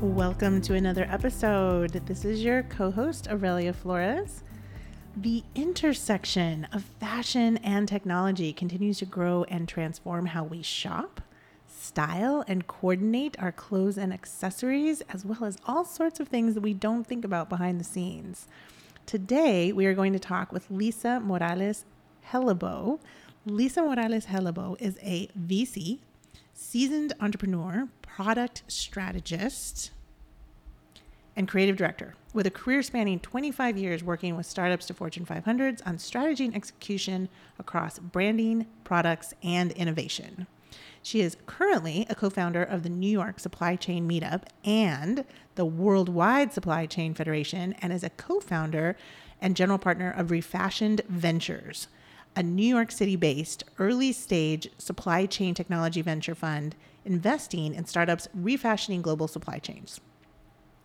Welcome to another episode. This is your co host, Aurelia Flores. The intersection of fashion and technology continues to grow and transform how we shop, style, and coordinate our clothes and accessories, as well as all sorts of things that we don't think about behind the scenes. Today, we are going to talk with Lisa Morales Hellebo. Lisa Morales Hellebo is a VC, seasoned entrepreneur, product strategist, and creative director with a career spanning 25 years working with startups to Fortune 500s on strategy and execution across branding, products, and innovation. She is currently a co founder of the New York Supply Chain Meetup and the Worldwide Supply Chain Federation, and is a co founder and general partner of Refashioned Ventures, a New York City based early stage supply chain technology venture fund investing in startups refashioning global supply chains.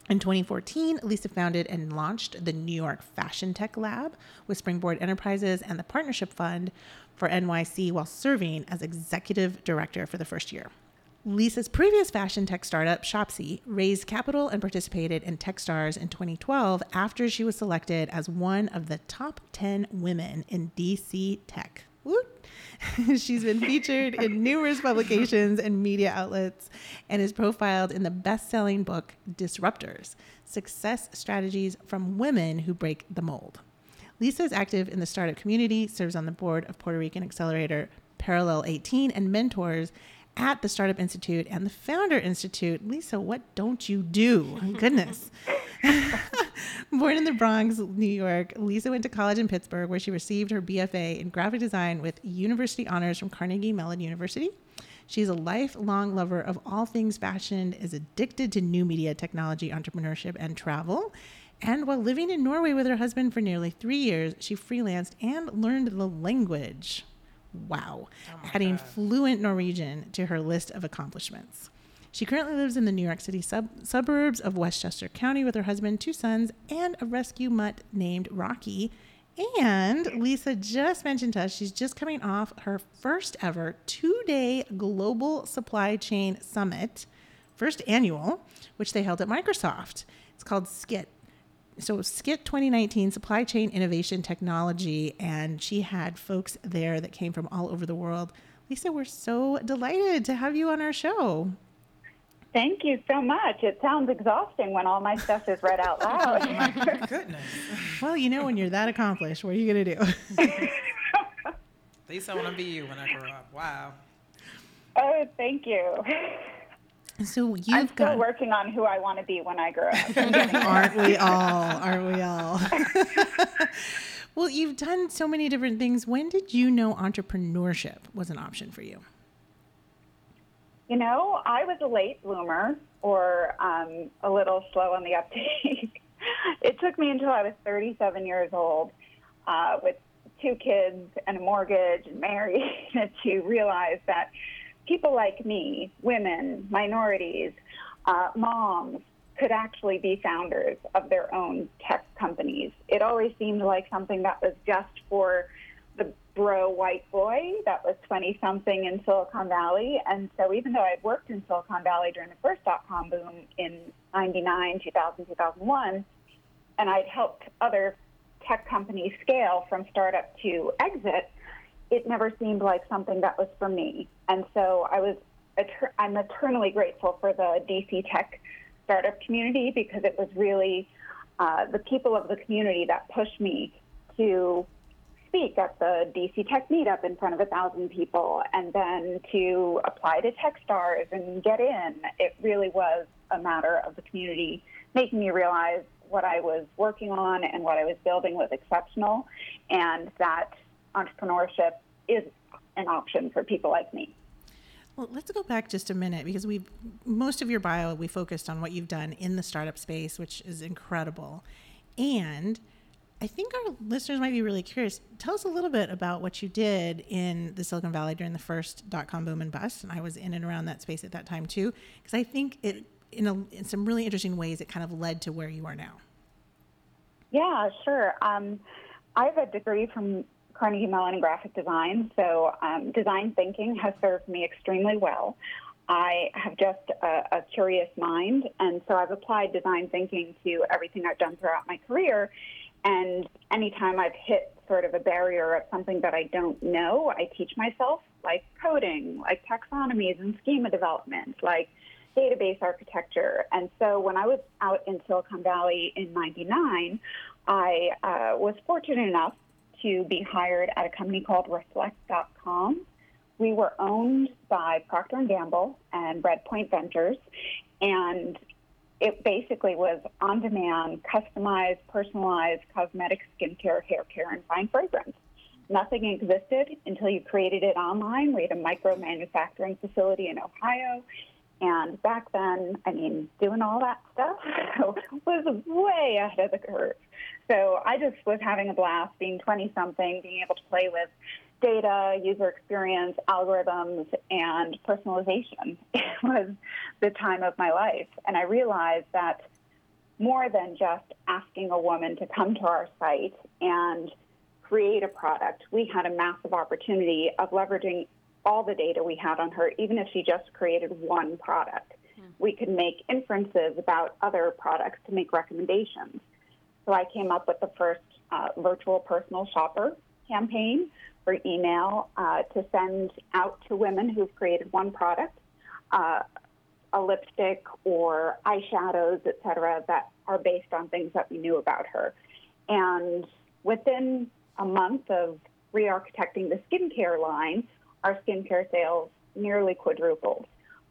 In 2014, Lisa founded and launched the New York Fashion Tech Lab with Springboard Enterprises and the Partnership Fund for NYC while serving as executive director for the first year. Lisa's previous fashion tech startup, Shopseen, raised capital and participated in Techstars in 2012 after she was selected as one of the top 10 women in DC tech. She's been featured in numerous publications and media outlets and is profiled in the best selling book Disruptors Success Strategies from Women Who Break the Mold. Lisa is active in the startup community, serves on the board of Puerto Rican accelerator Parallel 18, and mentors at the Startup Institute and the Founder Institute. Lisa, what don't you do? Goodness. Born in the Bronx, New York, Lisa went to college in Pittsburgh where she received her BFA in graphic design with university honors from Carnegie Mellon University. She's a lifelong lover of all things fashion, is addicted to new media, technology, entrepreneurship, and travel. And while living in Norway with her husband for nearly three years, she freelanced and learned the language. Wow. Oh Adding God. fluent Norwegian to her list of accomplishments. She currently lives in the New York City sub- suburbs of Westchester County with her husband, two sons, and a rescue mutt named Rocky. And Lisa just mentioned to us she's just coming off her first ever two day global supply chain summit, first annual, which they held at Microsoft. It's called SCIT, so Skit 2019 Supply Chain Innovation Technology, and she had folks there that came from all over the world. Lisa, we're so delighted to have you on our show. Thank you so much. It sounds exhausting when all my stuff is read out loud. oh my goodness. Well, you know, when you're that accomplished, what are you going to do? Lisa, I want to be you when I grow up. Wow. Oh, thank you. So you've I'm still got... working on who I want to be when I grow up. aren't we all? Aren't we all? well, you've done so many different things. When did you know entrepreneurship was an option for you? You know, I was a late bloomer or um, a little slow on the uptake. it took me until I was 37 years old uh, with two kids and a mortgage and married to realize that people like me, women, minorities, uh, moms, could actually be founders of their own tech companies. It always seemed like something that was just for the bro white boy that was 20 something in Silicon Valley. And so even though I'd worked in Silicon Valley during the first dot com boom in 99, 2000, 2001, and I'd helped other tech companies scale from startup to exit, it never seemed like something that was for me. And so I was, I'm eternally grateful for the DC tech startup community because it was really uh, the people of the community that pushed me to speak at the DC Tech meetup in front of a thousand people and then to apply to Techstars and get in. It really was a matter of the community making me realize what I was working on and what I was building was exceptional and that entrepreneurship is an option for people like me. Well, let's go back just a minute because we've most of your bio we focused on what you've done in the startup space, which is incredible. And I think our listeners might be really curious. Tell us a little bit about what you did in the Silicon Valley during the first dot com boom and bust. And I was in and around that space at that time too, because I think it, in, a, in some really interesting ways, it kind of led to where you are now. Yeah, sure. Um, I have a degree from Carnegie Mellon in graphic design, so um, design thinking has served me extremely well. I have just a, a, curious mind, and so I've applied design thinking to everything I've done throughout my career. And anytime I've hit sort of a barrier of something that I don't know, I teach myself, like coding, like taxonomies and schema development, like database architecture. And so when I was out in Silicon Valley in 99, I uh, was fortunate enough to be hired at a company called Reflect.com. We were owned by Procter & Gamble and Redpoint Ventures, and it basically was on-demand, customized, personalized cosmetic, skincare, hair care, and fine fragrance. Nothing existed until you created it online. We had a micro manufacturing facility in Ohio. And back then, I mean, doing all that stuff was way ahead of the curve. So I just was having a blast being 20 something, being able to play with data, user experience, algorithms, and personalization. It was the time of my life. And I realized that more than just asking a woman to come to our site and create a product, we had a massive opportunity of leveraging all the data we had on her, even if she just created one product. Mm. We could make inferences about other products to make recommendations. So I came up with the first uh, virtual personal shopper campaign for email uh, to send out to women who've created one product, uh, a lipstick or eyeshadows, et cetera, that are based on things that we knew about her. And within a month of re-architecting the skincare line, our skincare sales nearly quadrupled.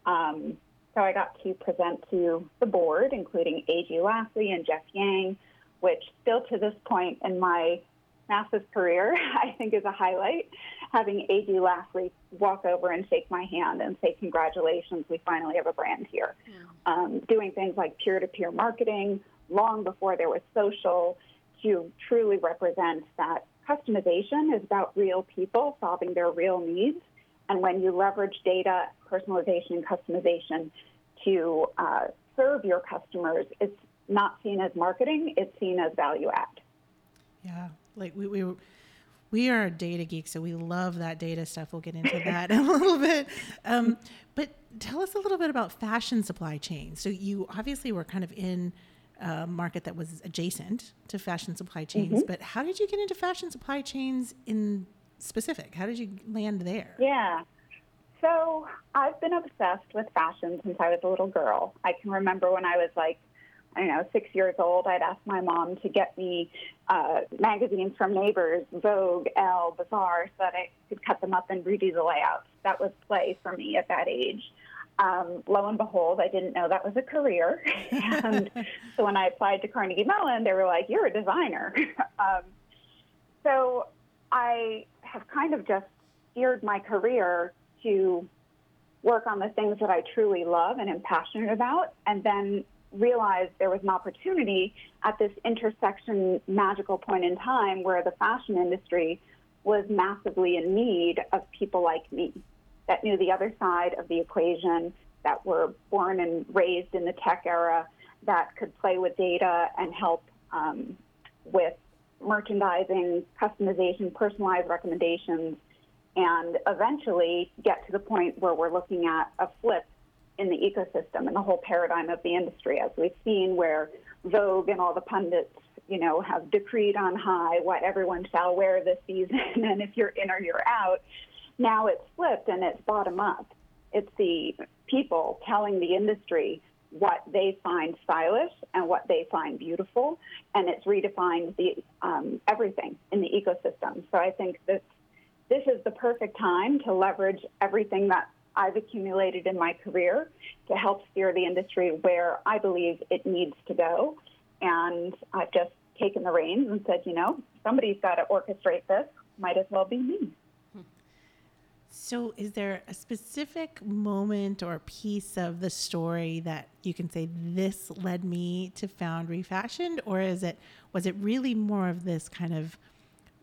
Um, so I got to present to the board, including A.G. Lafley and Geoff Yang, which still to this point in my massive career, I think is a highlight. Having A.G. Lafley walk over and shake my hand and say, Congratulations, we finally have a brand here. Yeah. Um, doing things like peer to peer marketing long before there was social to truly represent that customization is about real people solving their real needs. And when you leverage data, personalization, and customization to uh, serve your customers, it's not seen as marketing, it's seen as value add. Yeah, like we, we we are data geeks, so we love that data stuff. We'll get into that a little bit. Um, but tell us a little bit about fashion supply chain. So you obviously were kind of in a market that was adjacent to fashion supply chains, mm-hmm. but how did you get into fashion supply chains in specific? How did you land there? Yeah. So I've been obsessed with fashion since I was a little girl. I can remember when I was like I don't know, six years old, I'd ask my mom to get me uh, magazines from Neighbors, Vogue, Elle, Bazaar, so that I could cut them up and redo the layouts. That was play for me at that age. Um, lo and behold, I didn't know that was a career. and so when I applied to Carnegie Mellon, they were like, "You're a designer." um, so I have kind of just steered my career to work on the things that I truly love and am passionate about, and then realized there was an opportunity at this intersection magical point in time where the fashion industry was massively in need of people like me that knew the other side of the equation, that were born and raised in the tech era, that could play with data and help um, with merchandising, customization, personalized recommendations, and eventually get to the point where we're looking at a flip in the ecosystem and the whole paradigm of the industry, as we've seen where Vogue and all the pundits, you know, have decreed on high what everyone shall wear this season, and if you're in or you're out. Now it's flipped and it's bottom up. It's the people telling the industry what they find stylish and what they find beautiful, and it's redefined the um, everything in the ecosystem. So I think that this is the perfect time to leverage everything that I've accumulated in my career to help steer the industry where I believe it needs to go. And I've just taken the reins and said, you know, somebody's got to orchestrate this. Might as well be me. So, is there a specific moment or piece of the story that you can say this led me to found Refashioned, or is it was it really more of this kind of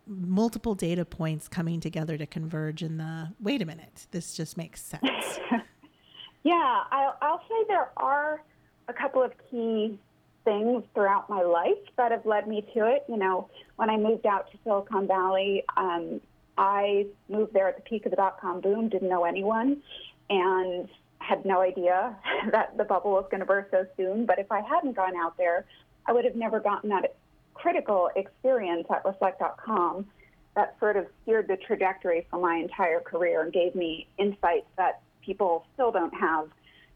multiple data points coming together to converge in the wait a minute, this just makes sense? yeah, I'll, I'll say there are a couple of key things throughout my life that have led me to it. You know, when I moved out to Silicon Valley, um, I moved there at the peak of the dot com boom, didn't know anyone, and had no idea that the bubble was going to burst so soon. But if I hadn't gone out there, I would have never gotten that critical experience at reflect.com that sort of steered the trajectory for my entire career and gave me insights that people still don't have,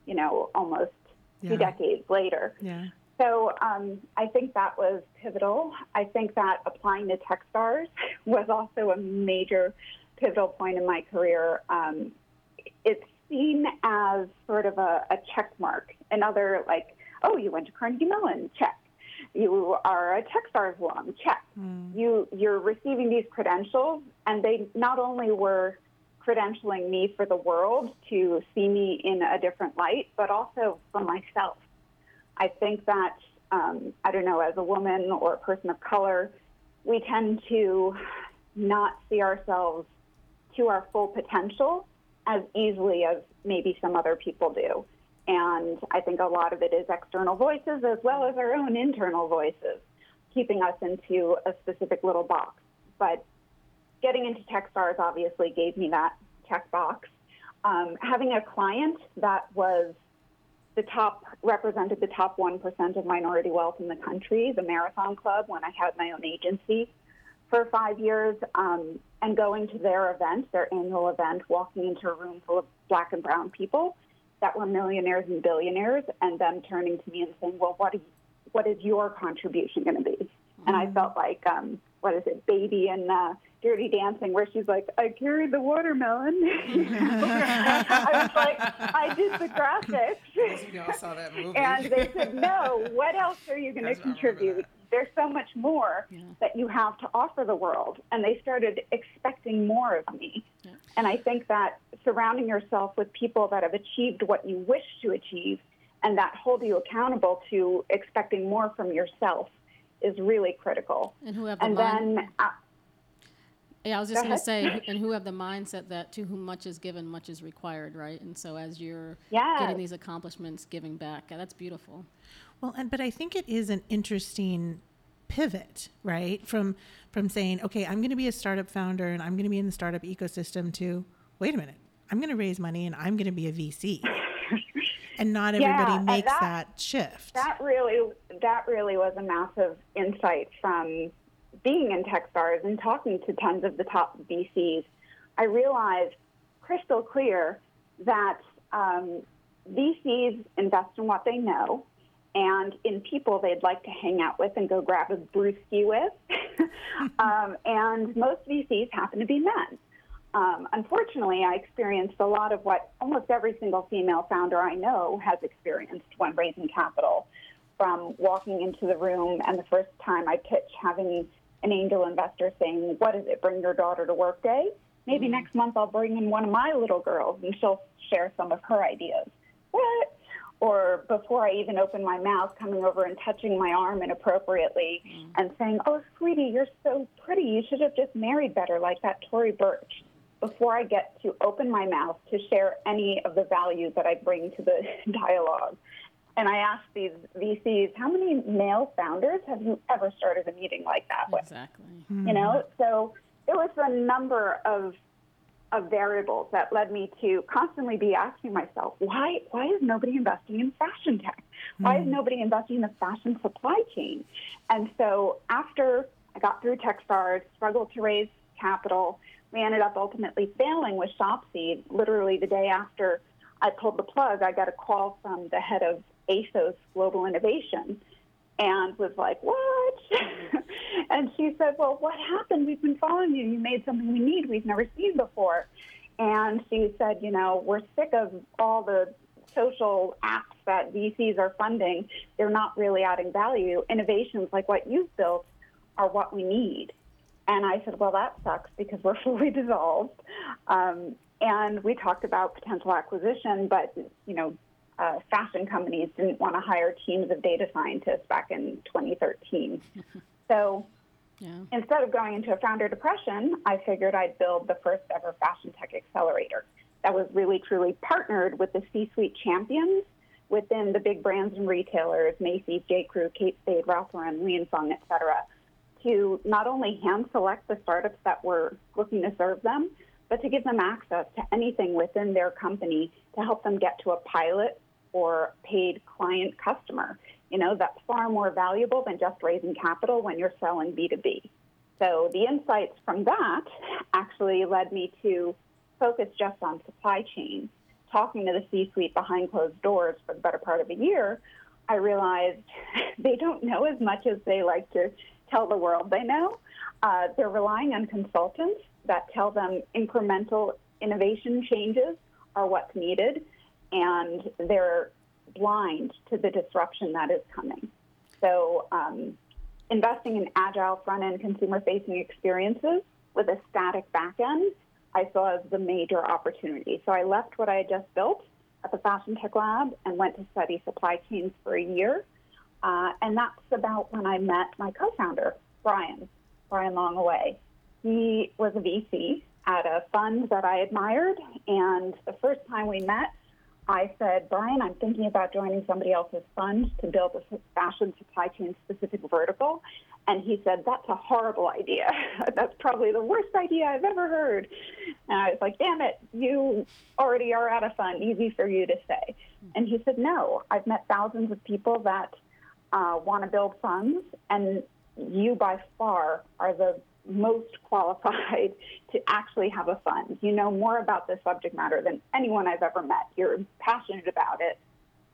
you know, almost yeah. two decades later. Yeah. So um, I think that was pivotal. I think that applying to Techstars was also a major pivotal point in my career. Um, it's seen as sort of a, a check mark. Another like, oh, you went to Carnegie Mellon, check. You are a Techstars alum, check. Mm. You you're receiving these credentials, and they not only were credentialing me for the world to see me in a different light, but also for myself. I think that, um, I don't know, as a woman or a person of color, we tend to not see ourselves to our full potential as easily as maybe some other people do. And I think a lot of it is external voices as well as our own internal voices keeping us into a specific little box. But getting into Techstars obviously gave me that check box. Um, having a client that was the top represented the top 1% of minority wealth in the country, the Marathon Club, when I had my own agency for five years, um, and going to their event, their annual event, walking into a room full of black and brown people that were millionaires and billionaires, and them turning to me and saying, "Well, what, you, what is your contribution going to be?" Mm-hmm. And I mm-hmm. felt like, um, what is it, baby and uh, Dirty Dancing, where she's like, I carried the watermelon. I was like, I did the graphics. you all saw that movie. And they said, No, what else are you going to contribute? There's so much more yeah. that you have to offer the world. And they started expecting more of me. Yeah. And I think that surrounding yourself with people that have achieved what you wish to achieve and that hold you accountable to expecting more from yourself is really critical. And who have the and mind- then. Uh, yeah, I was just going to say, and who have the mindset that to whom much is given, much is required, right? And so as you're yes. getting these accomplishments, giving back, that's beautiful. Well, and but I think it is an interesting pivot, right? From from saying, okay, I'm going to be a startup founder and I'm going to be in the startup ecosystem to wait a minute, I'm going to raise money and I'm going to be a VC. and not everybody yeah, makes that, that shift. That really that really was a massive insight from being in Techstars and talking to tons of the top VCs, I realized crystal clear that um, VCs invest in what they know and in people they'd like to hang out with and go grab a brewski with. um, and most VCs happen to be men. Um, unfortunately, I experienced a lot of what almost every single female founder I know has experienced when raising capital. From walking into the room and the first time I pitch having an angel investor saying, What is it? Bring your daughter to work day? Maybe mm-hmm. next month I'll bring in one of my little girls and she'll share some of her ideas. What? Or before I even open my mouth, coming over and touching my arm inappropriately mm-hmm. and saying, Oh, sweetie, you're so pretty. You should have just married better, like that Tory Burch. Before I get to open my mouth to share any of the values that I bring to the dialogue. And I asked these VCs, how many male founders have you ever started a meeting like that with? Exactly. Mm-hmm. You know, so there was a number of of variables that led me to constantly be asking myself, why why is nobody investing in fashion tech? Why mm-hmm. is nobody investing in the fashion supply chain? And so after I got through Techstars, struggled to raise capital, we ended up ultimately failing with Shopseen. Literally the day after I pulled the plug, I got a call from the head of ASOS Global Innovation and was like, What? and she said, Well, what happened? We've been following you. You made something we need we've never seen before. And she said, You know, we're sick of all the social apps that VCs are funding. They're not really adding value. Innovations like what you've built are what we need. And I said, Well, that sucks because we're fully dissolved. Um, and we talked about potential acquisition, but, you know, uh, fashion companies didn't want to hire teams of data scientists back in 2013. so yeah. instead of going into a founder depression, I figured I'd build the first ever fashion tech accelerator that was really truly partnered with the C-suite champions within the big brands and retailers, Macy's, J. Crew, Kate Spade, Ralph Lauren, Li & Fung, et cetera, to not only hand select the startups that were looking to serve them, but to give them access to anything within their company to help them get to a pilot or paid client customer. You know, that's far more valuable than just raising capital when you're selling B2B. So the insights from that actually led me to focus just on supply chain. Talking to the C suite behind closed doors for the better part of a year, I realized they don't know as much as they like to tell the world they know. Uh, they're relying on consultants that tell them incremental innovation changes are what's needed and they're blind to the disruption that is coming. So, um, investing in agile front end consumer facing experiences with a static back end, I saw as the major opportunity. So, I left what I had just built at the Fashion Tech Lab and went to study supply chains for a year. Uh, and that's about when I met my co founder, Brian, Brian Laung Aoaeh. He was a VC at a fund that I admired. And the first time we met, I said, Brian, I'm thinking about joining somebody else's fund to build a fashion supply chain specific vertical. And he said, That's a horrible idea. That's probably the worst idea I've ever heard. And I was like, Damn it, you already are at a fund. Easy for you to say. And he said, No, I've met thousands of people that uh, want to build funds, and you by far are the most qualified to actually have a fund. You know more about this subject matter than anyone I've ever met. You're passionate about it.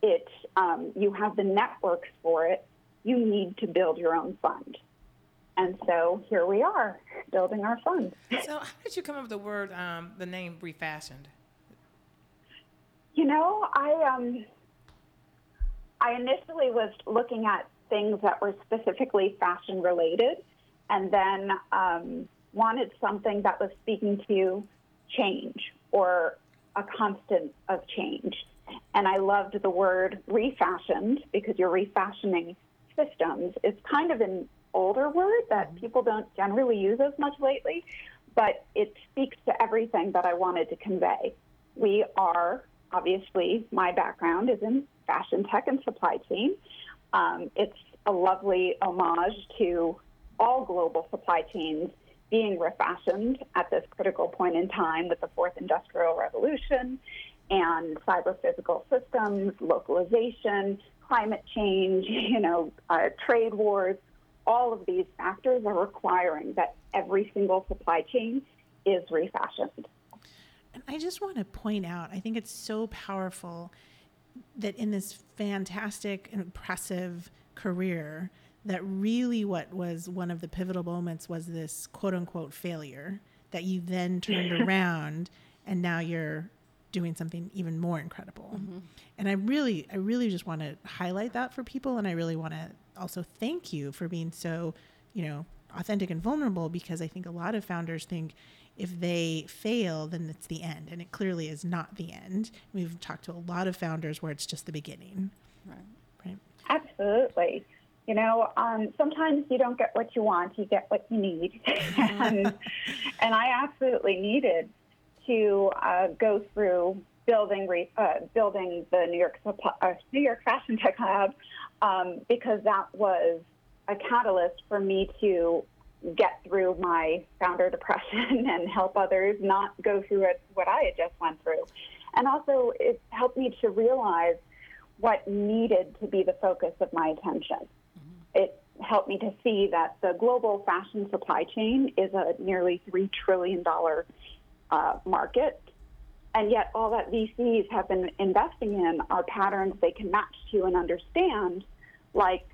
It um, you have the networks for it. You need to build your own fund. And so here we are, building our fund. So, how did you come up with the word, um, the name refashioned? You know, I um, I initially was looking at things that were specifically fashion related, and then um, wanted something that was speaking to change or a constant of change. And I loved the word refashioned because you're refashioning systems. It's kind of an older word that mm-hmm. people don't generally use as much lately, but it speaks to everything that I wanted to convey. We are, obviously, my background is in fashion tech and supply chain. Um, it's a lovely homage to all global supply chains being refashioned at this critical point in time with the fourth industrial revolution and cyber physical systems, localization, climate change, you know, uh, trade wars. All of these factors are requiring that every single supply chain is refashioned. And I just want to point out, I think it's so powerful that in this fantastic and impressive career, that really what was one of the pivotal moments was this quote unquote failure that you then turned around and now you're doing something even more incredible. Mm-hmm. And I really, I really just want to highlight that for people. And I really want to also thank you for being so, you know, authentic and vulnerable because I think a lot of founders think if they fail, then it's the end. And it clearly is not the end. We've talked to a lot of founders where it's just the beginning. Right. Right. Absolutely. You know, um, sometimes you don't get what you want, you get what you need. and, and I absolutely needed to uh, go through building re- uh, building the New York uh, New York Fashion Tech Lab um, because that was a catalyst for me to get through my founder depression and help others not go through it, what I had just went through. And also, it helped me to realize what needed to be the focus of my attention it helped me to see that the global fashion supply chain is a nearly $3 trillion uh, market. And yet, all that VCs have been investing in are patterns they can match to and understand, like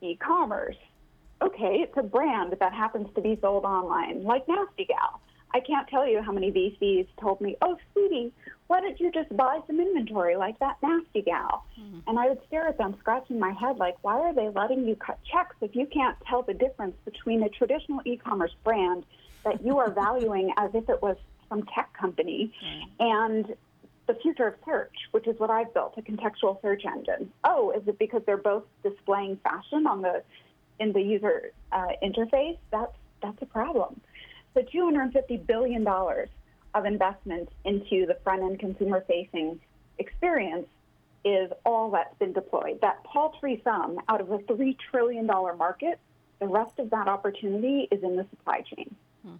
e commerce. Okay, it's a brand that happens to be sold online, like Nasty Gal. I can't tell you how many VCs told me, oh, sweetie, why don't you just buy some inventory like that Nasty Gal? Mm-hmm. And I would stare at them, scratching my head, like, why are they letting you cut checks if you can't tell the difference between a traditional e commerce brand that you are valuing as if it was some tech company and the future of search, which is what I've built, a contextual search engine. Oh, is it because they're both displaying fashion on the in the user uh, interface? That's that's a problem. So 250 billion dollars of investment into the front end consumer facing experience is all that's been deployed. That paltry sum out of a $3 trillion market, the rest of that opportunity is in the supply chain. Hmm.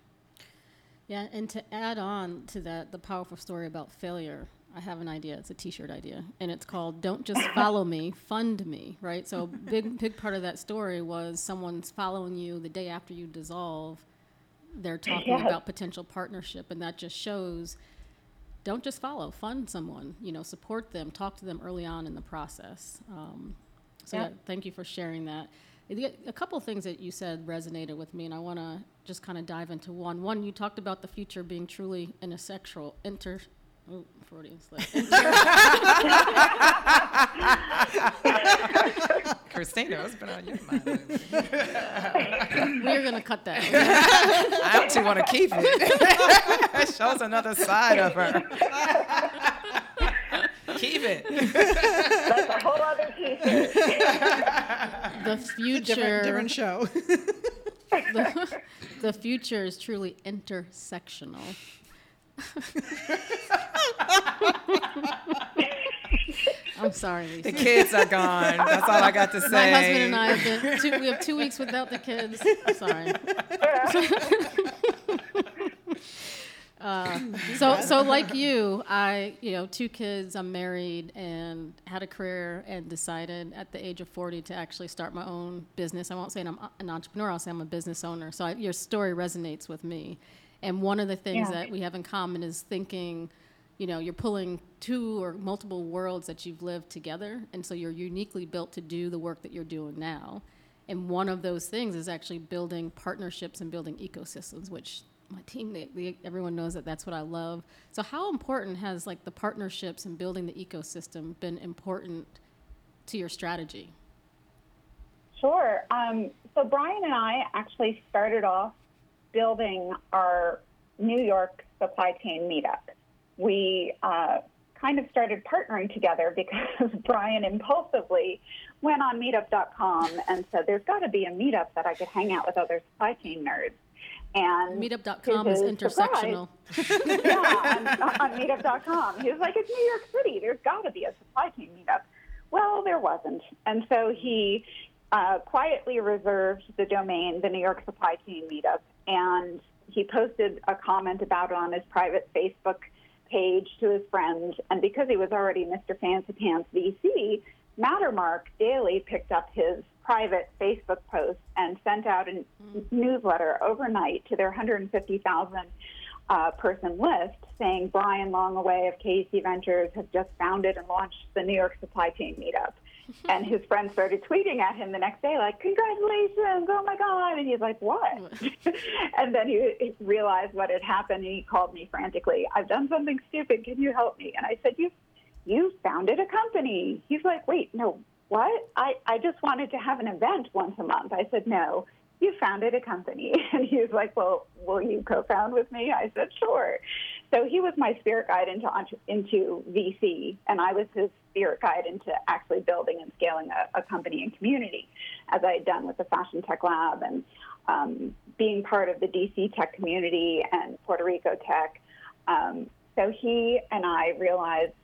Yeah, and to add on to that, the powerful story about failure, I have an idea. It's a T-shirt idea, and it's called "Don't Just Follow Me, Fund Me." Right. So big, big part of that story was someone's following you the day after you dissolve. They're talking yes. about potential partnership, and that just shows. Don't just follow. Fund someone. You know, support them. Talk to them early on in the process. Um, so yeah. thank you for sharing that. A couple of things that you said resonated with me, and I want to just kind of dive into one. One, you talked about the future being truly intersexual, inter. Oh, Freudian slip. Christina, what's been on your mind? We're gonna cut that. I actually want to keep it. it shows another side of her. Keep it. That's a whole other piece. the future. Different, different show. the, the future is truly intersectional. I'm sorry, Lisa. The kids are gone. That's all I got to say. My husband and I have been two, we have two weeks without the kids. I'm sorry. Uh, so, so like you, I, you know, two kids, I'm married and had a career and decided at the age of 40 to actually start my own business. I won't say I'm an entrepreneur, I'll say I'm a business owner. So I, your story resonates with me. And one of the things yeah. that we have in common is thinking, you know, you're pulling two or multiple worlds that you've lived together. And so you're uniquely built to do the work that you're doing now. And one of those things is actually building partnerships and building ecosystems, which my team, they, they, everyone knows that that's what I love. So how important has like the partnerships and building the ecosystem been important to your strategy? Sure. Um, so Brian and I actually started off building our New York supply chain meetup. We uh, kind of started partnering together because Brian impulsively went on meetup.com and said, There's got to be a meetup that I could hang out with other supply chain nerds. And meetup.com is intersectional. yeah, on, on meetup.com. He was like, it's New York City. There's got to be a supply chain meetup. Well, there wasn't. And so he uh, quietly reserved the domain, the New York Supply Chain Meetup, and he posted a comment about it on his private Facebook page to his friends. And because he was already Mr. Fancy Pants VC, Mattermark Daily picked up his private Facebook post and sent out a mm. newsletter overnight to their 150,000 uh, person list saying Brian Laung Aoaeh of KEC Ventures has just founded and launched the New York Supply Chain Meetup. and his friends started tweeting at him the next day, like, Congratulations, oh my God. And he's like, What? and then he realized what had happened and he called me frantically, I've done something stupid. Can you help me? And I said, You you founded a company. He's like, Wait, no, what? I, I just wanted to have an event once a month. I said, no, you founded a company. And he was like, well, will you co-found with me? I said, sure. So he was my spirit guide into, into VC, and I was his spirit guide into actually building and scaling a, a company and community, as I had done with the Fashion Tech Lab and um, being part of the DC Tech community and Puerto Rico Tech. Um, so he and I realized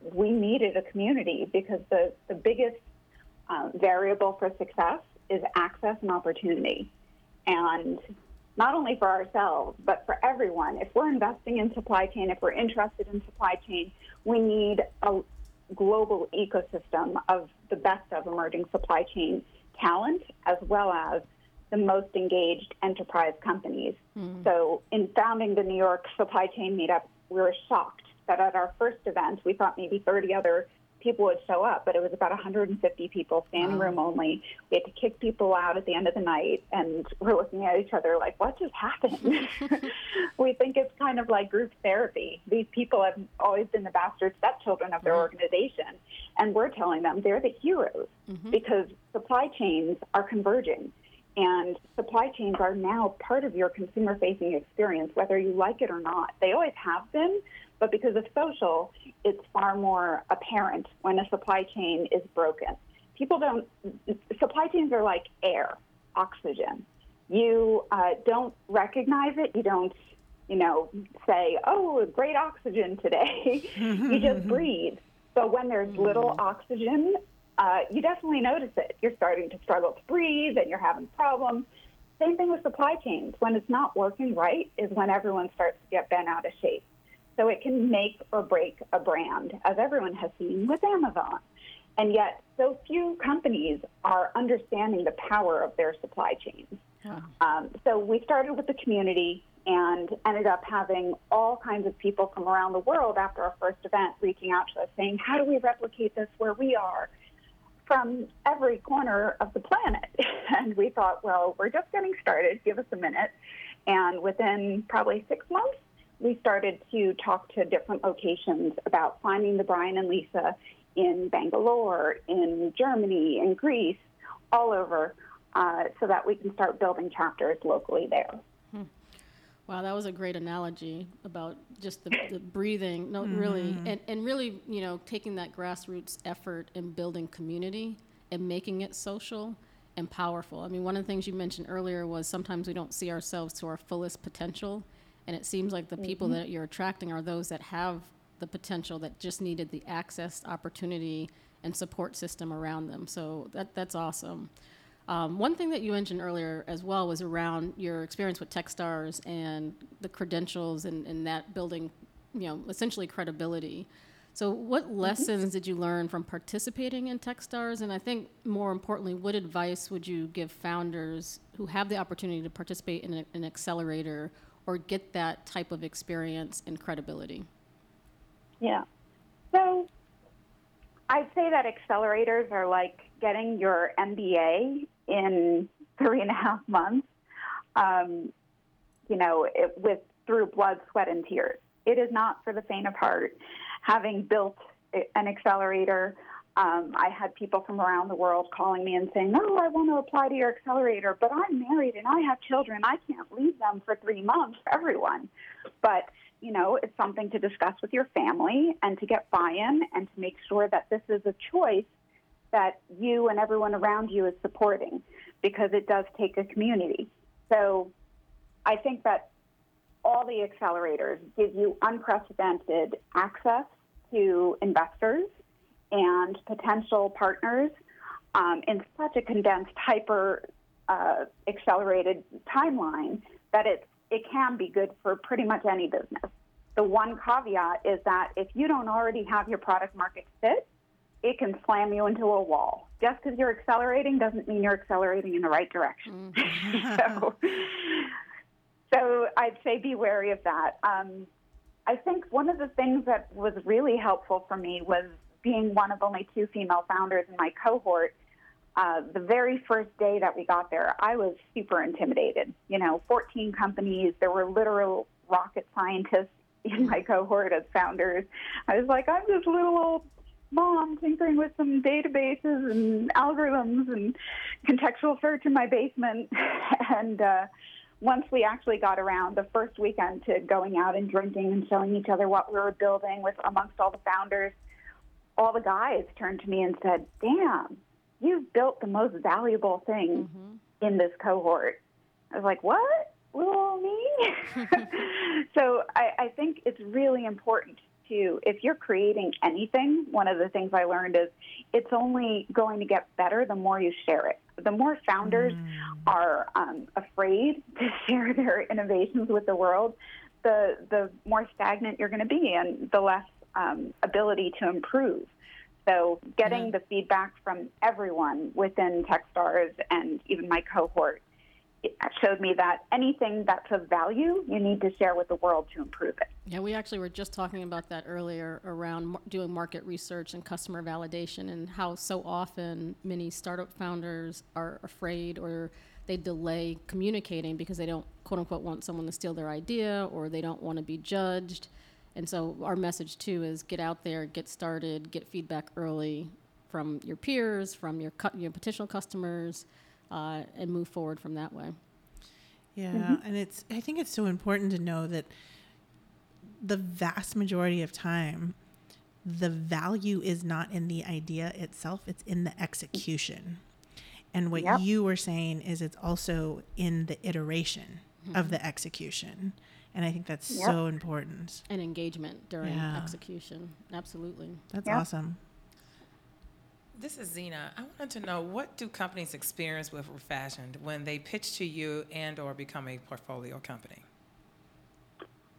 we needed a community because the, the biggest um, variable for success is access and opportunity. And not only for ourselves, but for everyone. If we're investing in supply chain, if we're interested in supply chain, we need a global ecosystem of the best of emerging supply chain talent, as well as the most engaged enterprise companies. Mm. So, in founding the New York Supply Chain Meetup, we were shocked that at our first event, we thought maybe 30 other people would show up, but it was about 150 people, standing room only. We had to kick people out at the end of the night, and we're looking at each other like, what just happened? we think it's kind of like group therapy. These people have always been the bastard stepchildren of their organization, and we're telling them they're the heroes mm-hmm. because supply chains are converging. And supply chains are now part of your consumer facing experience, whether you like it or not. They always have been, but because of social, it's far more apparent when a supply chain is broken. People don't, supply chains are like air, oxygen. You uh, don't recognize it. You don't, you know, say, oh, great oxygen today. you just breathe. But when there's little oxygen, uh, you definitely notice it. You're starting to struggle to breathe and you're having problems. Same thing with supply chains. When it's not working right is when everyone starts to get bent out of shape. So it can make or break a brand, as everyone has seen with Amazon. And yet, so few companies are understanding the power of their supply chains. Um, so we started with the community and ended up having all kinds of people from around the world after our first event reaching out to us saying, How do we replicate this where we are? From every corner of the planet. And we thought, well, we're just getting started. Give us a minute. And within probably six months, we started to talk to different locations about finding the Brian and Lisa in Bangalore, in Germany, in Greece, all over, uh, so that we can start building chapters locally there. Wow, that was a great analogy about just the, the breathing. No, really, and, and really, you know, taking that grassroots effort and building community and making it social and powerful. I mean, one of the things you mentioned earlier was sometimes we don't see ourselves to our fullest potential, and it seems like the people that you're attracting are those that have the potential that just needed the access, opportunity, and support system around them. So that that's awesome. Um, one thing that you mentioned earlier as well was around your experience with Techstars and the credentials and, and that building, you know, essentially credibility. So, what lessons did you learn from participating in Techstars? And I think more importantly, what advice would you give founders who have the opportunity to participate in a- an accelerator or get that type of experience and credibility? Yeah. So I'd say that accelerators are like getting your MBA in three and a half months, um, you know, it, with through blood, sweat, and tears. It is not for the faint of heart. Having built an accelerator, um, I had people from around the world calling me and saying, "No, I want to apply to your accelerator, but I'm married and I have children. I can't leave them for three months." Everyone, but you know, it's something to discuss with your family and to get buy-in and to make sure that this is a choice that you and everyone around you is supporting because it does take a community. So I think that all the accelerators give you unprecedented access to investors and potential partners um, in such a condensed, hyper uh, accelerated timeline that it it can be good for pretty much any business. The one caveat is that if you don't already have your product market fit, it can slam you into a wall. Just because you're accelerating doesn't mean you're accelerating in the right direction. so, so I'd say be wary of that. Um, I think one of the things that was really helpful for me was being one of only two female founders in my cohort. Uh, the very first day that we got there, I was super intimidated. You know, 14 companies, there were literal rocket scientists in my cohort as founders. I was like, I'm a little old mom tinkering with some databases and algorithms and contextual search in my basement. and uh, once we actually got around the first weekend to going out and drinking and showing each other what we were building with amongst all the founders, all the guys turned to me and said, "Damn, you've built the most valuable thing in this cohort." I was like, "What? Well, me?" so I, I think it's really important to, if you're creating anything, one of the things I learned is it's only going to get better the more you share it. The more founders are um, afraid to share their innovations with the world, the the more stagnant you're going to be, and the less um, ability to improve. So, getting the feedback from everyone within Techstars and even my cohort showed me that anything that's of value, you need to share with the world to improve it. Yeah, we actually were just talking about that earlier around doing market research and customer validation, and how so often many startup founders are afraid or they delay communicating because they don't, quote unquote, want someone to steal their idea or they don't want to be judged. And so, our message too is get out there, get started, get feedback early from your peers, from your, cu- your potential customers, uh, and move forward from that way. Yeah, and it's I think it's so important to know that the vast majority of time the value is not in the idea itself, it's in the execution. And what Yep. you were saying is it's also in the iteration of the execution. And I think that's Yep. so important. And engagement during Yeah. execution. Absolutely. That's Yep. awesome. This is Zena. I wanted to know what do companies experience with Refashiond when they pitch to you and or become a portfolio company?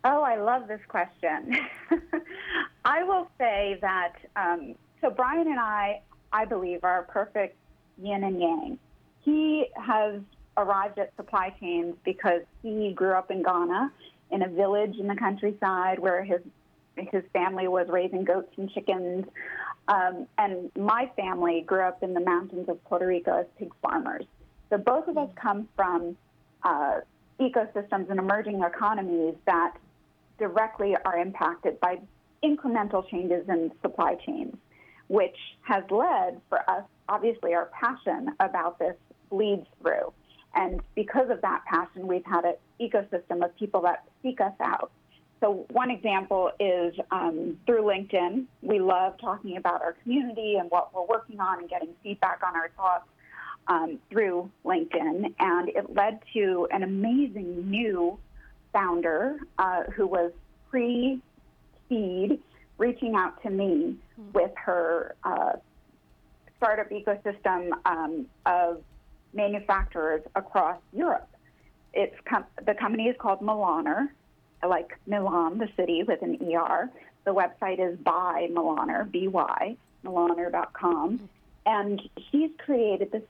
Oh, I love this question. I will say that um, so Brian and I, I believe, are a perfect yin and yang. He has arrived at supply chains because he grew up in Ghana in a village in the countryside where his his family was raising goats and chickens. Um, and my family grew up in the mountains of Puerto Rico as pig farmers. So both of us come from uh, ecosystems and emerging economies that directly are impacted by incremental changes in supply chains, which has led for us, obviously, our passion about this bleeds through. And because of that passion, we've had an ecosystem of people that seek us out. So, one example is um, through LinkedIn. We love talking about our community and what we're working on and getting feedback on our thoughts um, through LinkedIn. And it led to an amazing new founder uh, who was pre seed reaching out to me with her uh, startup ecosystem um, of manufacturers across Europe. It's com- the company is called Milaner, like Milan, the city with an ER. The website is by Milaner, B-Y, Milaner.com. And she's created this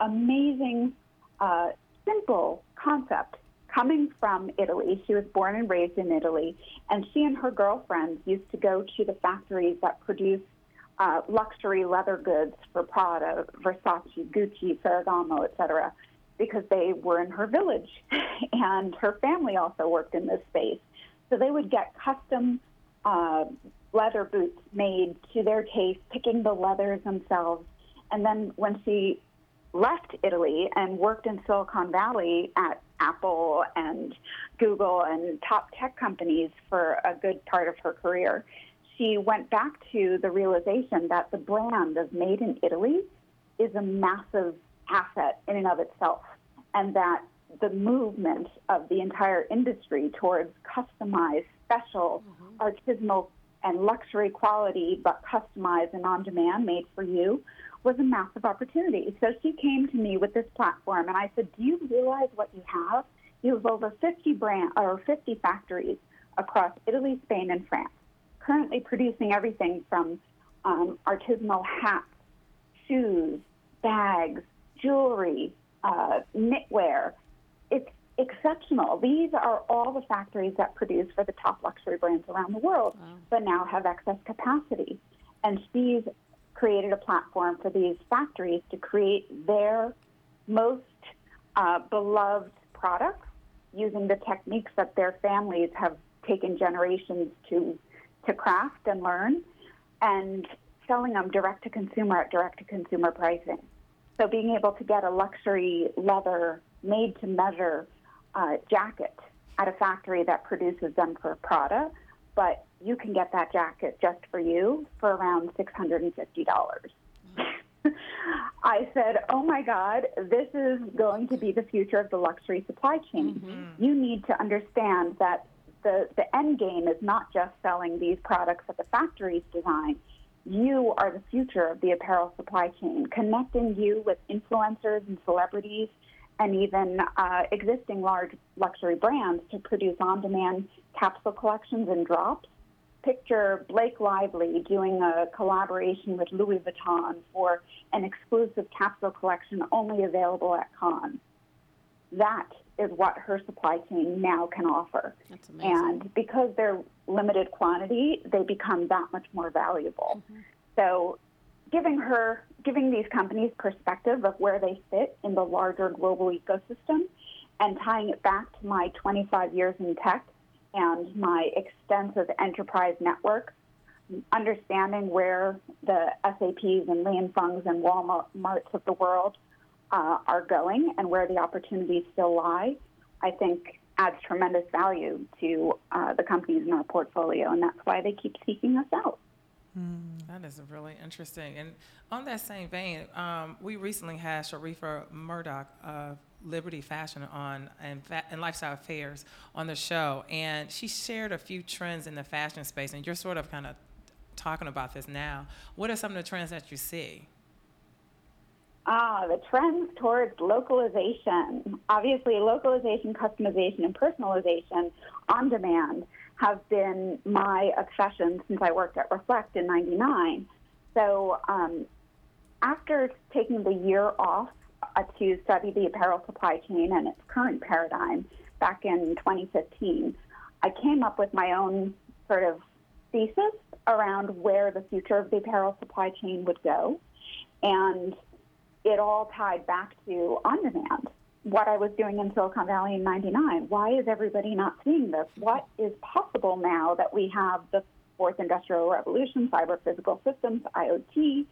amazing, uh, simple concept coming from Italy. She was born and raised in Italy, and she and her girlfriends used to go to the factories that produce uh, luxury leather goods for Prada, Versace, Gucci, Ferragamo, etc., because they were in her village, and her family also worked in this space. So they would get custom uh, leather boots made to their taste, picking the leathers themselves. And then when she left Italy and worked in Silicon Valley at Apple and Google and top tech companies for a good part of her career, she went back to the realization that the brand of Made in Italy is a massive asset in and of itself, and that the movement of the entire industry towards customized, special, mm-hmm. artisanal, and luxury quality, but customized and on demand, made for you, was a massive opportunity. So she came to me with this platform, and I said, "Do you realize what you have? You have over 50 brand or 50 factories across Italy, Spain, and France, currently producing everything from um, artisanal hats, shoes, bags, jewelry, uh, knitwear. It's exceptional. These are all the factories that produce for the top luxury brands around the world, but now have excess capacity. And she's created a platform for these factories to create their most uh, beloved products using the techniques that their families have taken generations to to craft and learn, and selling them direct to consumer at direct to consumer pricing. So being able to get a luxury leather made to measure uh, jacket at a factory that produces them for Prada, but you can get that jacket just for you for around $650. I said, Oh my God, this is going to be the future of the luxury supply chain. You need to understand that the, the end game is not just selling these products that the factories design. You are the future of the apparel supply chain, connecting you with influencers and celebrities and even uh, existing large luxury brands to produce on demand capsule collections and drops. Picture Blake Lively doing a collaboration with Louis Vuitton for an exclusive capsule collection only available at Cannes. that is what her supply chain now can offer. That's amazing. And because they're limited quantity, they become that much more valuable. Mm-hmm. So, giving her, giving these companies perspective of where they fit in the larger global ecosystem, and tying it back to my 25 years in tech and my extensive enterprise network, understanding where the SAPs and Li & Fungs and Walmarts of the world uh, are going and where the opportunities still lie, I think adds tremendous value to uh, the companies in our portfolio, and that's why they keep seeking us out. That is really interesting. And on that same vein, um, we recently had Sharifa Murdoch of Liberty Fashion on and, fa- and Lifestyle Affairs on the show, and she shared a few trends in the fashion space. And you're sort of kind of talking about this now. What are some of the trends that you see? Ah, the trends towards localization. Obviously, localization, customization, and personalization on demand have been my obsession since I worked at Reflect in 99. So, um, after taking the year off uh, to study the apparel supply chain and its current paradigm back in 2015, I came up with my own sort of thesis around where the future of the apparel supply chain would go. And it all tied back to on demand. What I was doing in Silicon Valley in 99. Why is everybody not seeing this? What is possible now that we have the fourth industrial revolution, cyber physical systems, IoT,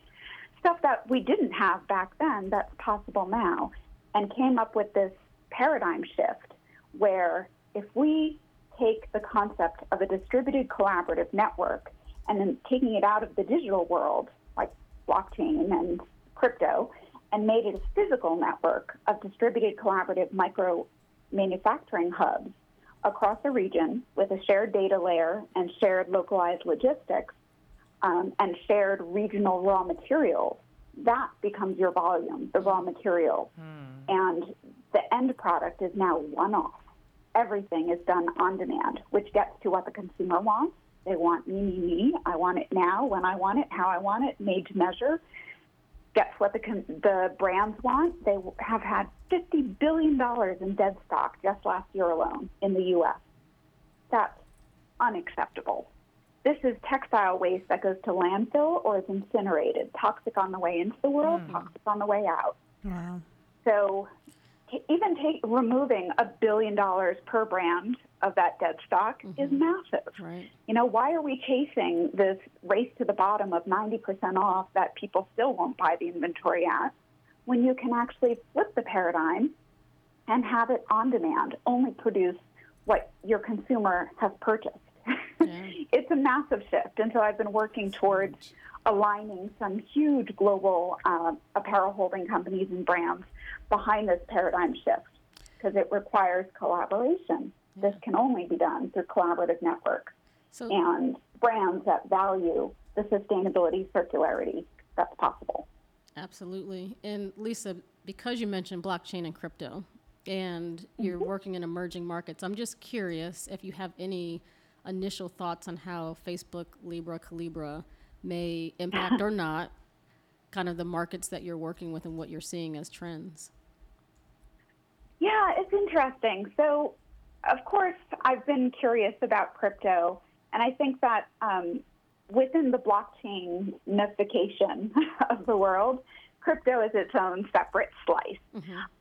stuff that we didn't have back then that's possible now? And came up with this paradigm shift where if we take the concept of a distributed collaborative network and then taking it out of the digital world, like blockchain and crypto, and made it a physical network of distributed collaborative micro manufacturing hubs across the region with a shared data layer and shared localized logistics um, and shared regional raw materials, that becomes your volume, the raw material. And the end product is now one off. Everything is done on demand, which gets to what the consumer wants. They want me, me, me. I want it now, when I want it, how I want it, made to measure guess what the the brands want? They have had fifty billion dollars in dead stock just last year alone in the U.S. That's unacceptable. This is textile waste that goes to landfill or is incinerated, toxic on the way into the world, hmm. toxic on the way out. Wow. So, even take removing a billion dollars per brand of that dead stock mm-hmm. is massive. Right. You know, why are we chasing this race to the bottom of 90% off that people still won't buy the inventory at when you can actually flip the paradigm and have it on demand, only produce what your consumer has purchased? it's a massive shift. And so I've been working towards aligning some huge global uh, apparel holding companies and brands behind this paradigm shift because it requires collaboration. This can only be done through collaborative networks So and brands that value the sustainability circularity that's possible. Absolutely. And Lisa, because you mentioned blockchain and crypto and you're working in emerging markets, I'm just curious if you have any initial thoughts on how Facebook, Libra, Calibra may impact or not kind of the markets that you're working with and what you're seeing as trends. Yeah, it's interesting. So, of course, I've been curious about crypto, and I think that um, within the blockchainification of the world, crypto is its own separate slice.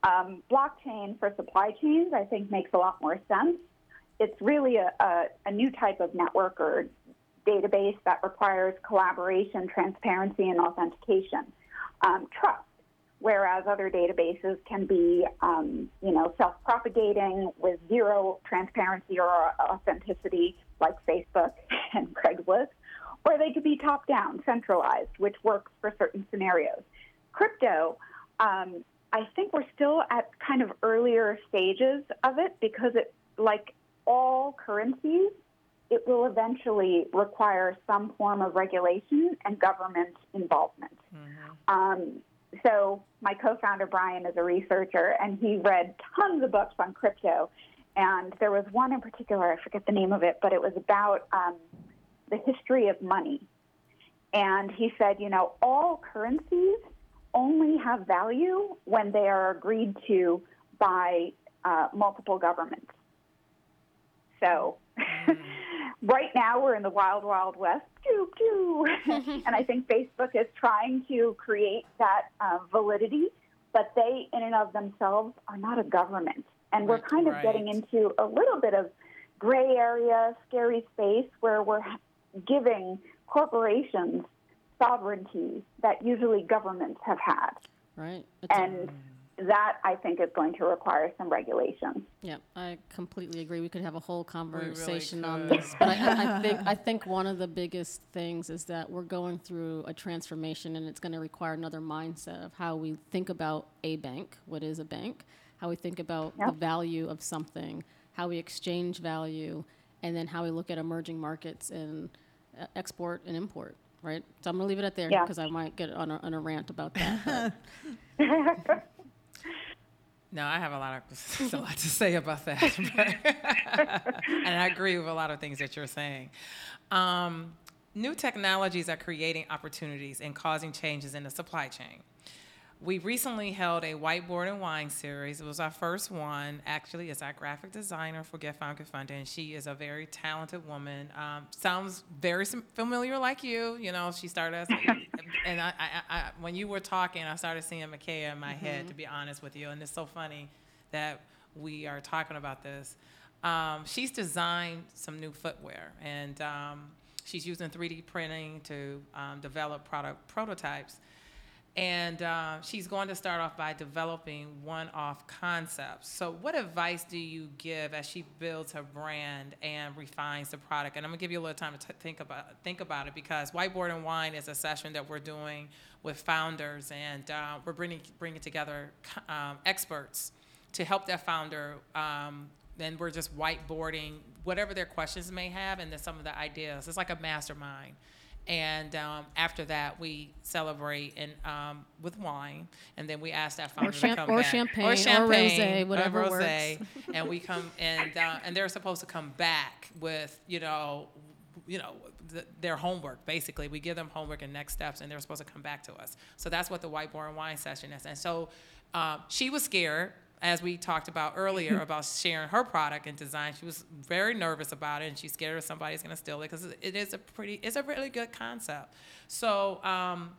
Um, blockchain for supply chains, I think, makes a lot more sense. It's really a, a, a new type of network or database that requires collaboration, transparency, and authentication. Um, trust whereas other databases can be, um, you know, self-propagating with zero transparency or authenticity, like Facebook and Craigslist, or they could be top-down, centralized, which works for certain scenarios. Crypto, um, I think we're still at kind of earlier stages of it because it, like all currencies, it will eventually require some form of regulation and government involvement. Um, so my co-founder Brian is a researcher, and he read tons of books on crypto. And there was one in particular, I forget the name of it, but it was about um, the history of money. And he said, you know, all currencies only have value when they are agreed to by uh, multiple governments. So right now we're in the wild, wild west, doo, doo. and I think Facebook is trying to create that uh, validity, but they, in and of themselves, are not a government. And we're kind of Right. getting into a little bit of gray area, scary space where we're giving corporations sovereignty that usually governments have had. Right. A- And that, I think, is going to require some regulation. Yeah, I completely agree. We could have a whole conversation on this, but I, I- I think I think one of the biggest things is that we're going through a transformation, and it's going to require another mindset of how we think about a bank. What is a bank? How we think about the value of something, how we exchange value, and then how we look at emerging markets and uh, export and import. Right. So I'm going to leave it at there Yeah. because I might get on a, on a rant about that. No, I have a lot of a lot to say about that, and I agree with a lot of things that you're saying. Um, new technologies are creating opportunities and causing changes in the supply chain. We recently held a whiteboard and wine series. It was our first one. Actually, it's our graphic designer for Get Found Get Funded, and she is a very talented woman. Um, sounds very familiar like you. You know, she started us, and I, I, I, when you were talking, I started seeing Makaya in my head. To be honest with you, and it's so funny that we are talking about this. Um, she's designed some new footwear, and um, she's using 3D printing to um, develop product prototypes. And uh, she's going to start off by developing one off concepts. So, what advice do you give as she builds her brand and refines the product? And I'm to give you a little time to t- think, about, think about it because Whiteboard and Wine is a session that we're doing with founders, and uh, we're bringing, bringing together um, experts to help that founder. Um, then we're just whiteboarding whatever their questions may have and then some of the ideas. It's like a mastermind. And um, after that, we celebrate and um, with wine, and then we ask that founder champ- to come or back. champagne, or champagne, rosé, whatever or works. rosé, and we come and uh, and they're supposed to come back with you know, you know, th- their homework. Basically, we give them homework and next steps, and they're supposed to come back to us. So that's what the whiteboard and wine session is. And so um, she was scared as we talked about earlier about sharing her product and design, she was very nervous about it, and she's scared if somebody's going to steal it because it is a pretty, it's a really good concept. So, um,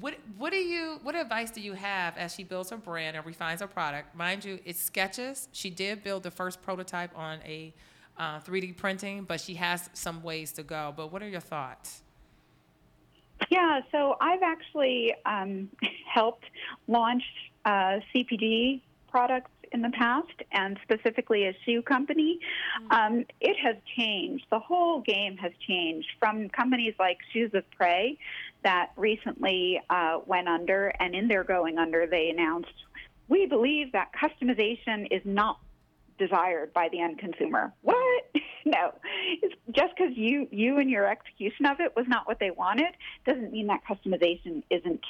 what what do you what advice do you have as she builds her brand and refines her product? Mind you, it's sketches. She did build the first prototype on a uh, 3D printing, but she has some ways to go. But what are your thoughts? Yeah, so I've actually um, helped launch uh, CPG products in the past, and specifically a shoe company. Um, it has changed. The whole game has changed from companies like Shoes of Prey that recently uh, went under, and in their going under, they announced, we believe that customization is not desired by the end consumer. What? no. It's just because you you and your execution of it was not what they wanted doesn't mean that customization isn't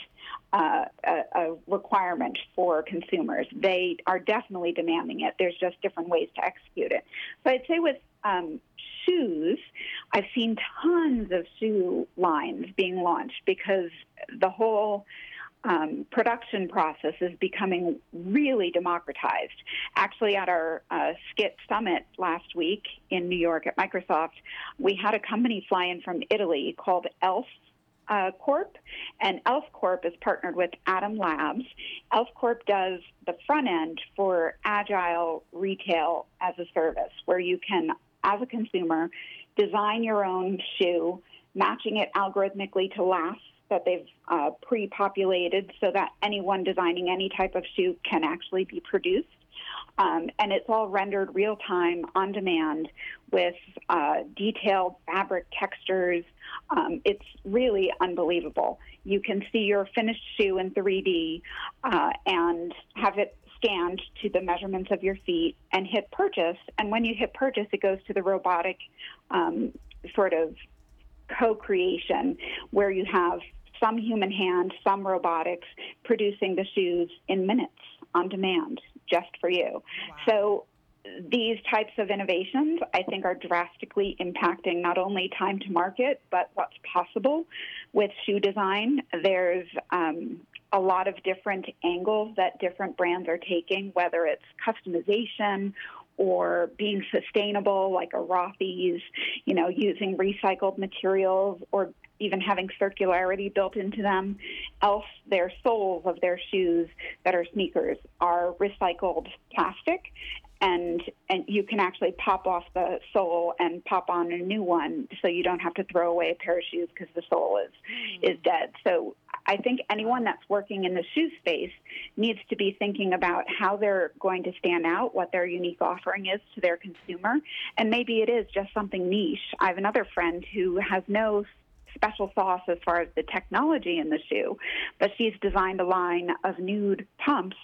uh, a, a requirement for consumers. They are definitely demanding it. There's just different ways to execute it. So I'd say with um, shoes, I've seen tons of shoe lines being launched because the whole um, production process is becoming really democratized. Actually, at our uh, Skit Summit last week in New York at Microsoft, we had a company fly in from Italy called Elf. Uh, Corp and Elf Corp is partnered with Atom Labs. Elf Corp does the front end for agile retail as a service, where you can, as a consumer, design your own shoe, matching it algorithmically to last that they've uh, pre-populated so that anyone designing any type of shoe can actually be produced. Um, and it's all rendered real time on demand with uh, detailed fabric textures. Um, it's really unbelievable. You can see your finished shoe in 3D uh, and have it scanned to the measurements of your feet and hit purchase. And when you hit purchase, it goes to the robotic um, sort of co creation where you have some human hand, some robotics producing the shoes in minutes on demand just for you. So these types of innovations, I think, are drastically impacting not only time to market, but what's possible with shoe design. There's um, a lot of different angles that different brands are taking, whether it's customization or being sustainable, like a Rothy's, you know, using recycled materials or even having circularity built into them. Else, their soles of their shoes that are sneakers are recycled plastic, and and you can actually pop off the sole and pop on a new one, so you don't have to throw away a pair of shoes because the sole is is dead. So I think anyone that's working in the shoe space needs to be thinking about how they're going to stand out, what their unique offering is to their consumer, and maybe it is just something niche. I have another friend who has no special sauce as far as the technology in the shoe, but she's designed a line of nude pumps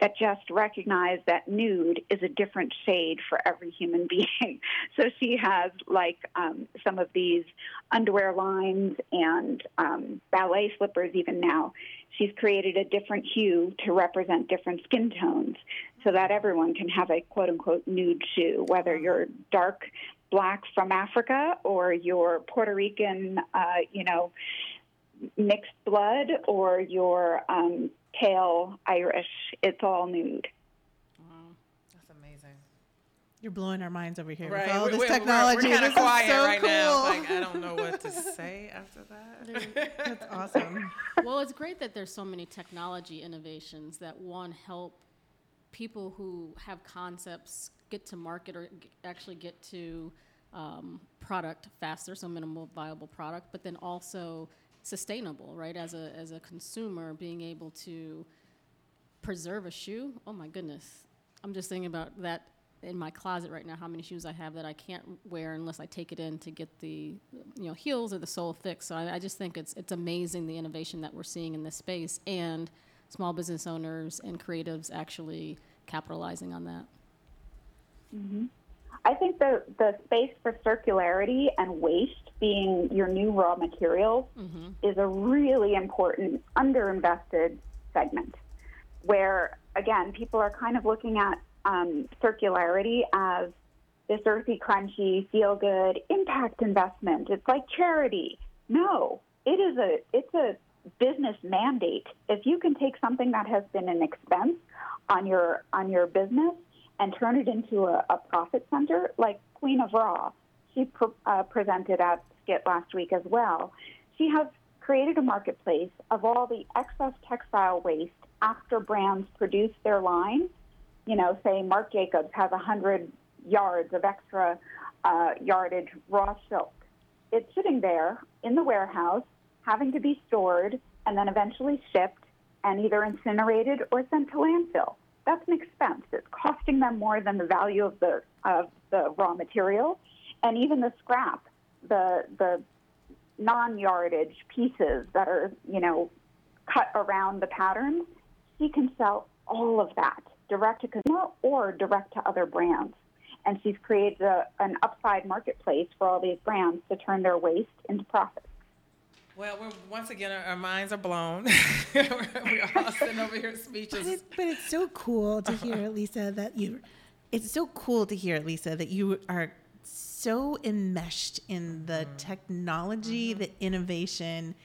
that just recognize that nude is a different shade for every human being. so she has like um, some of these underwear lines and um, ballet slippers even now. She's created a different hue to represent different skin tones so that everyone can have a quote unquote nude shoe, whether you're dark black from Africa or you're Puerto Rican, uh, you know, mixed blood or you're um, pale Irish. It's all nude. That's amazing. You're blowing our minds over here Right. with all we- this we- we're- technology. We're, kind This of is quiet so right cool. now. Like, I don't know what to say after that. That's awesome. well, it's great that there's so many technology innovations that one help people who have concepts get to market or actually get to um, product faster, so minimal viable product, but then also sustainable, right? As a as a consumer, being able to preserve a shoe. Oh my goodness, I'm just thinking about that in my closet right now. How many shoes I have that I can't wear unless I take it in to get the you know heels or the sole fixed. So I, I just think it's it's amazing the innovation that we're seeing in this space and small business owners and creatives actually capitalizing on that. I think the, the space for circularity and waste being your new raw materials is a really important underinvested segment where, again, people are kind of looking at um, circularity as this earthy, crunchy, feel good impact investment. It's like charity. No, it is a it's a business mandate. If you can take something that has been an expense on your on your business and turn it into a, a profit center, like Queen of Raw, she uh, presented at Skit last week as well. She has created a marketplace of all the excess textile waste after brands produce their line you know, say Marc Jacobs has a 100 yards of extra uh, yardage raw silk. It's sitting there in the warehouse, having to be stored and then eventually shipped and either incinerated or sent to landfill. That's an expense. It's costing them more than the value of the of the raw material, and even the scrap, the the non-yardage pieces that are you know cut around the patterns. She can sell all of that direct to consumer or direct to other brands. And she's created a, an upside marketplace for all these brands to turn their waste into profits. Well, we're, once again, our, our minds are blown. we're all sitting over here But, it, but it's so cool to hear, uh-huh. Lisa, that you. It's so cool to hear, Lisa, that you are so enmeshed in the mm-hmm. technology, mm-hmm. the innovation,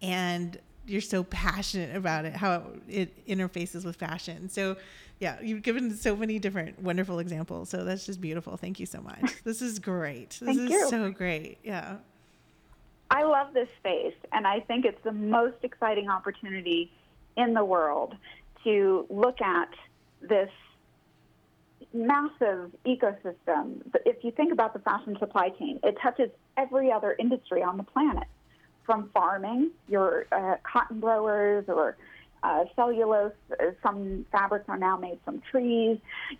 and you're so passionate about it, how it interfaces with fashion. So, yeah, you've given so many different wonderful examples. So that's just beautiful. Thank you so much. This is great. This Thank is you. so great. Yeah. I love this space, and I think it's the most exciting opportunity in the world to look at this massive ecosystem. If you think about the fashion supply chain, it touches every other industry on the planet, from farming, your uh, cotton growers or uh, cellulose. uh, Some fabrics are now made from trees,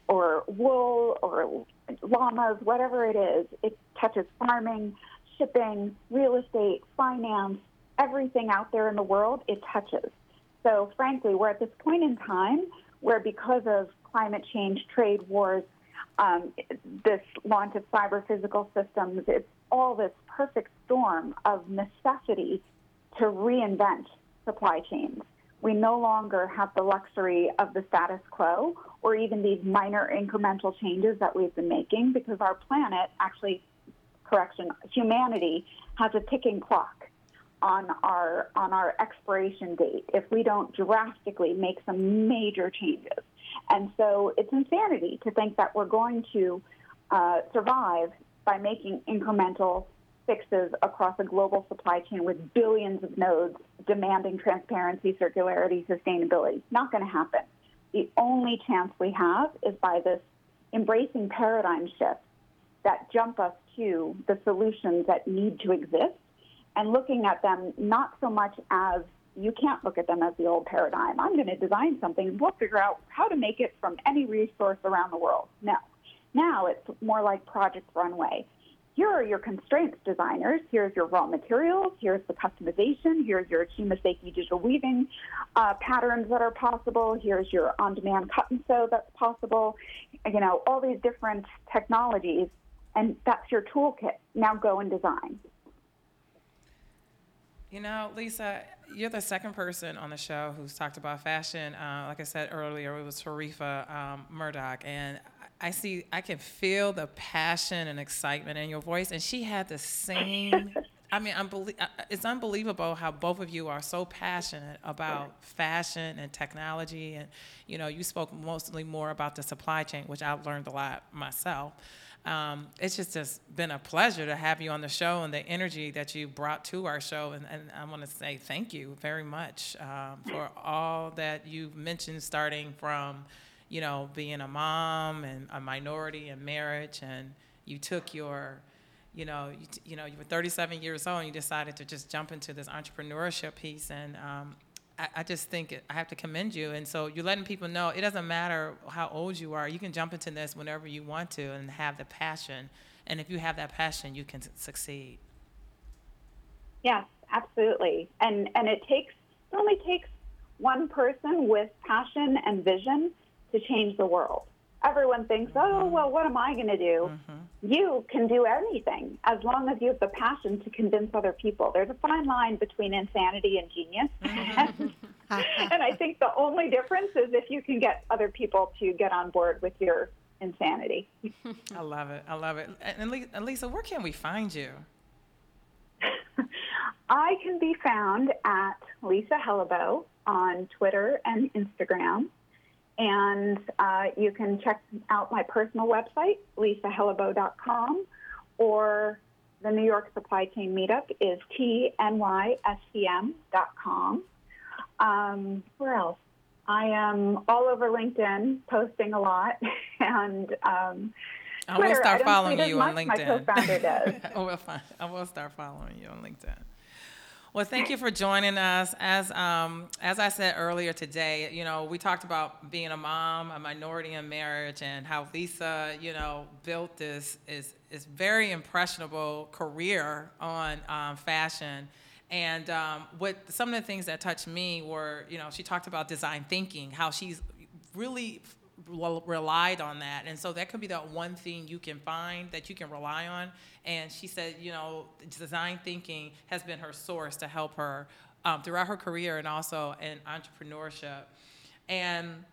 or wool, or llamas, whatever it is. It touches farming, shipping, real estate, finance, everything out there in the world. It touches. So, frankly, we're at this point in time where, because of climate change, trade wars, um, this launch of cyber physical systems, it's all this perfect storm of necessity to reinvent supply chains. We no longer have the luxury of the status quo or even these minor incremental changes that we've been making because our planet actually, correction, humanity has a ticking clock. on our on our expiration date if we don't drastically make some major changes. And so it's insanity to think that we're going to uh, survive by making incremental fixes across a global supply chain with billions of nodes demanding transparency, circularity, sustainability. Not going to happen. The only chance we have is by this embracing paradigm shift that jump us to the solutions that need to exist and looking at them not so much as you can't look at them as the old paradigm. I'm going to design something and we'll figure out how to make it from any resource around the world. No. Now it's more like Project Runway. Here are your constraints, designers. Here's your raw materials. Here's the customization. Here's your Shima Seiki digital weaving uh, patterns that are possible. Here's your on-demand cut and sew that's possible. You know, all these different technologies, and that's your toolkit. Now go and design. You know, Lisa, you're the second person on the show who's talked about fashion. Uh, like I said earlier, it was Sharifa um, Murdoch, and I see, I can feel the passion and excitement in your voice, and she had the same. I mean, unbelie- uh, it's unbelievable how both of you are so passionate about fashion and technology, and you know, you spoke mostly more about the supply chain, which I've learned a lot myself. Um, it's just, just been a pleasure to have you on the show and the energy that you brought to our show. And, and I want to say thank you very much um, for all that you've mentioned, starting from, you know, being a mom and a minority in marriage, and you took your you know, you, you know, you were 37 years old and you decided to just jump into this entrepreneurship piece. And um, I, just think I have to commend you. And so you're letting people know it doesn't matter how old you are. You can jump into this whenever you want to and have the passion. And if you have that passion, you can succeed. Yes, absolutely. And and it takes it only takes one person with passion and vision to change the world. Everyone thinks, oh, well, what am I going to do? Mm-hmm. You can do anything as long as you have the passion to convince other people. There's a fine line between insanity and genius. Mm-hmm. and I think the only difference is if you can get other people to get on board with your insanity. I love it. I love it. And Lisa, where can we find you? I can be found at Lisa Helleboe on Twitter and Instagram. And uh, you can check out my personal website, lisahelleboe.com, or the New York Supply Chain Meetup is tnyscm.com. Um, where else? I am all over LinkedIn, posting a lot, and um, I will start following you on LinkedIn. My co-founder does. I will. I will start following you on LinkedIn. Well, thank you for joining us. As um, as I said earlier today, you know, we talked about being a mom, a minority in marriage, and how Lisa, you know, built this is is very impressionable career on um, fashion. And um, what some of the things that touched me were, you know, she talked about design thinking, how she's really relied on that. And so that could be the one thing you can find that you can rely on. And she said, you know, design thinking has been her source to help her um, throughout her career and also in entrepreneurship. And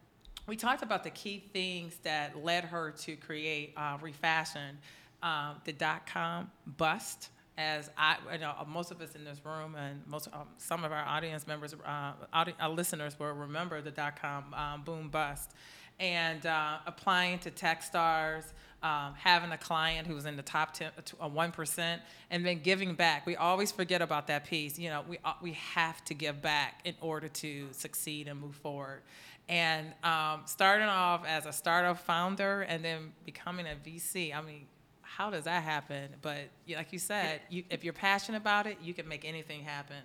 we talked about the key things that led her to create uh, Refashion, um, the dot com bust as I, you know, most of us in this room and most, um, some of our audience members, uh, audi- our listeners will remember the dot com um, boom bust and uh, applying to Techstars, um, having a client who was in the top 10, uh, 1%, and then giving back. We always forget about that piece. You know, we, uh, we have to give back in order to succeed and move forward. And um, starting off as a startup founder and then becoming a VC, I mean, how does that happen? But like you said, you, if you're passionate about it, you can make anything happen.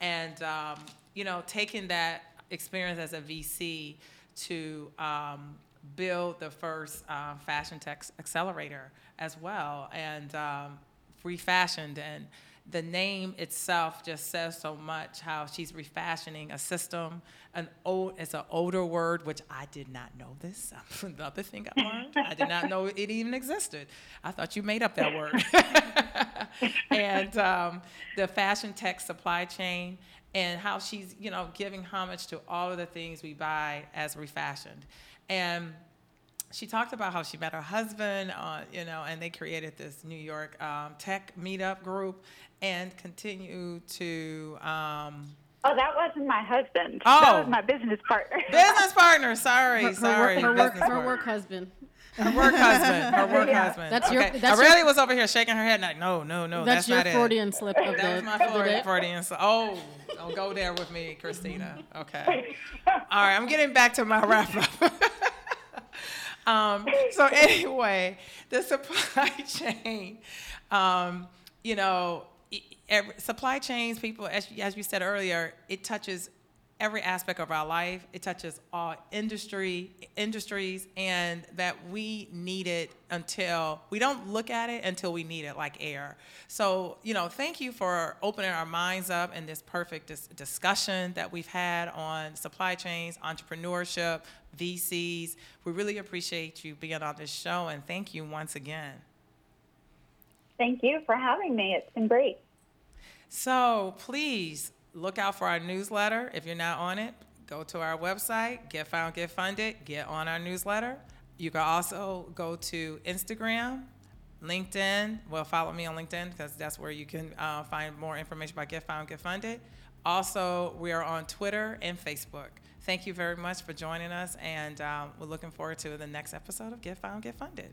And, um, you know, taking that experience as a VC, to um, build the first uh, fashion tech accelerator as well and um, refashioned and the name itself just says so much how she's refashioning a system an old it's an older word which i did not know this. Another thing i learned. I did not know it even existed. I thought you made up that word. And um, the fashion tech supply chain and how she's, you know, giving homage to all of the things we buy as refashioned. And she talked about how she met her husband, uh, you know, and they created this New York um, tech meetup group and continue to. Um, Oh, that wasn't my husband. Oh. That was my business partner. business partner, sorry, Her, her sorry. work, her, work, business her partner. work husband. Her work husband. Her work Yeah. husband. That's your- okay. that's your- was over here shaking her head, like, no, no, no, that's, that's, your not it. Slip of That was the, my of the Freudian, day. Freudian. So, oh, don't go there with me, Christina. Okay. All right, I'm getting back to my wrap up. um, so anyway, the supply chain, um, you know, every, supply chains, people, as, as you said earlier, it touches every aspect of our life. It touches all industry industries, and that we need it until we don't look at it until we need it, like air. So, you know, thank you for opening our minds up in this perfect dis- discussion that we've had on supply chains, entrepreneurship, VCs. We really appreciate you being on this show, and thank you once again. Thank you for having me. It's been great. So please look out for our newsletter. If you're not on it, go to our website, Get Found, Get Funded, get on our newsletter. You can also go to Instagram, LinkedIn. Well, follow me on LinkedIn because that's where you can uh, find more information about Get Found, Get Funded. Also, we are on Twitter and Facebook. Thank you very much for joining us, and um, we're looking forward to the next episode of Get Found, Get Funded.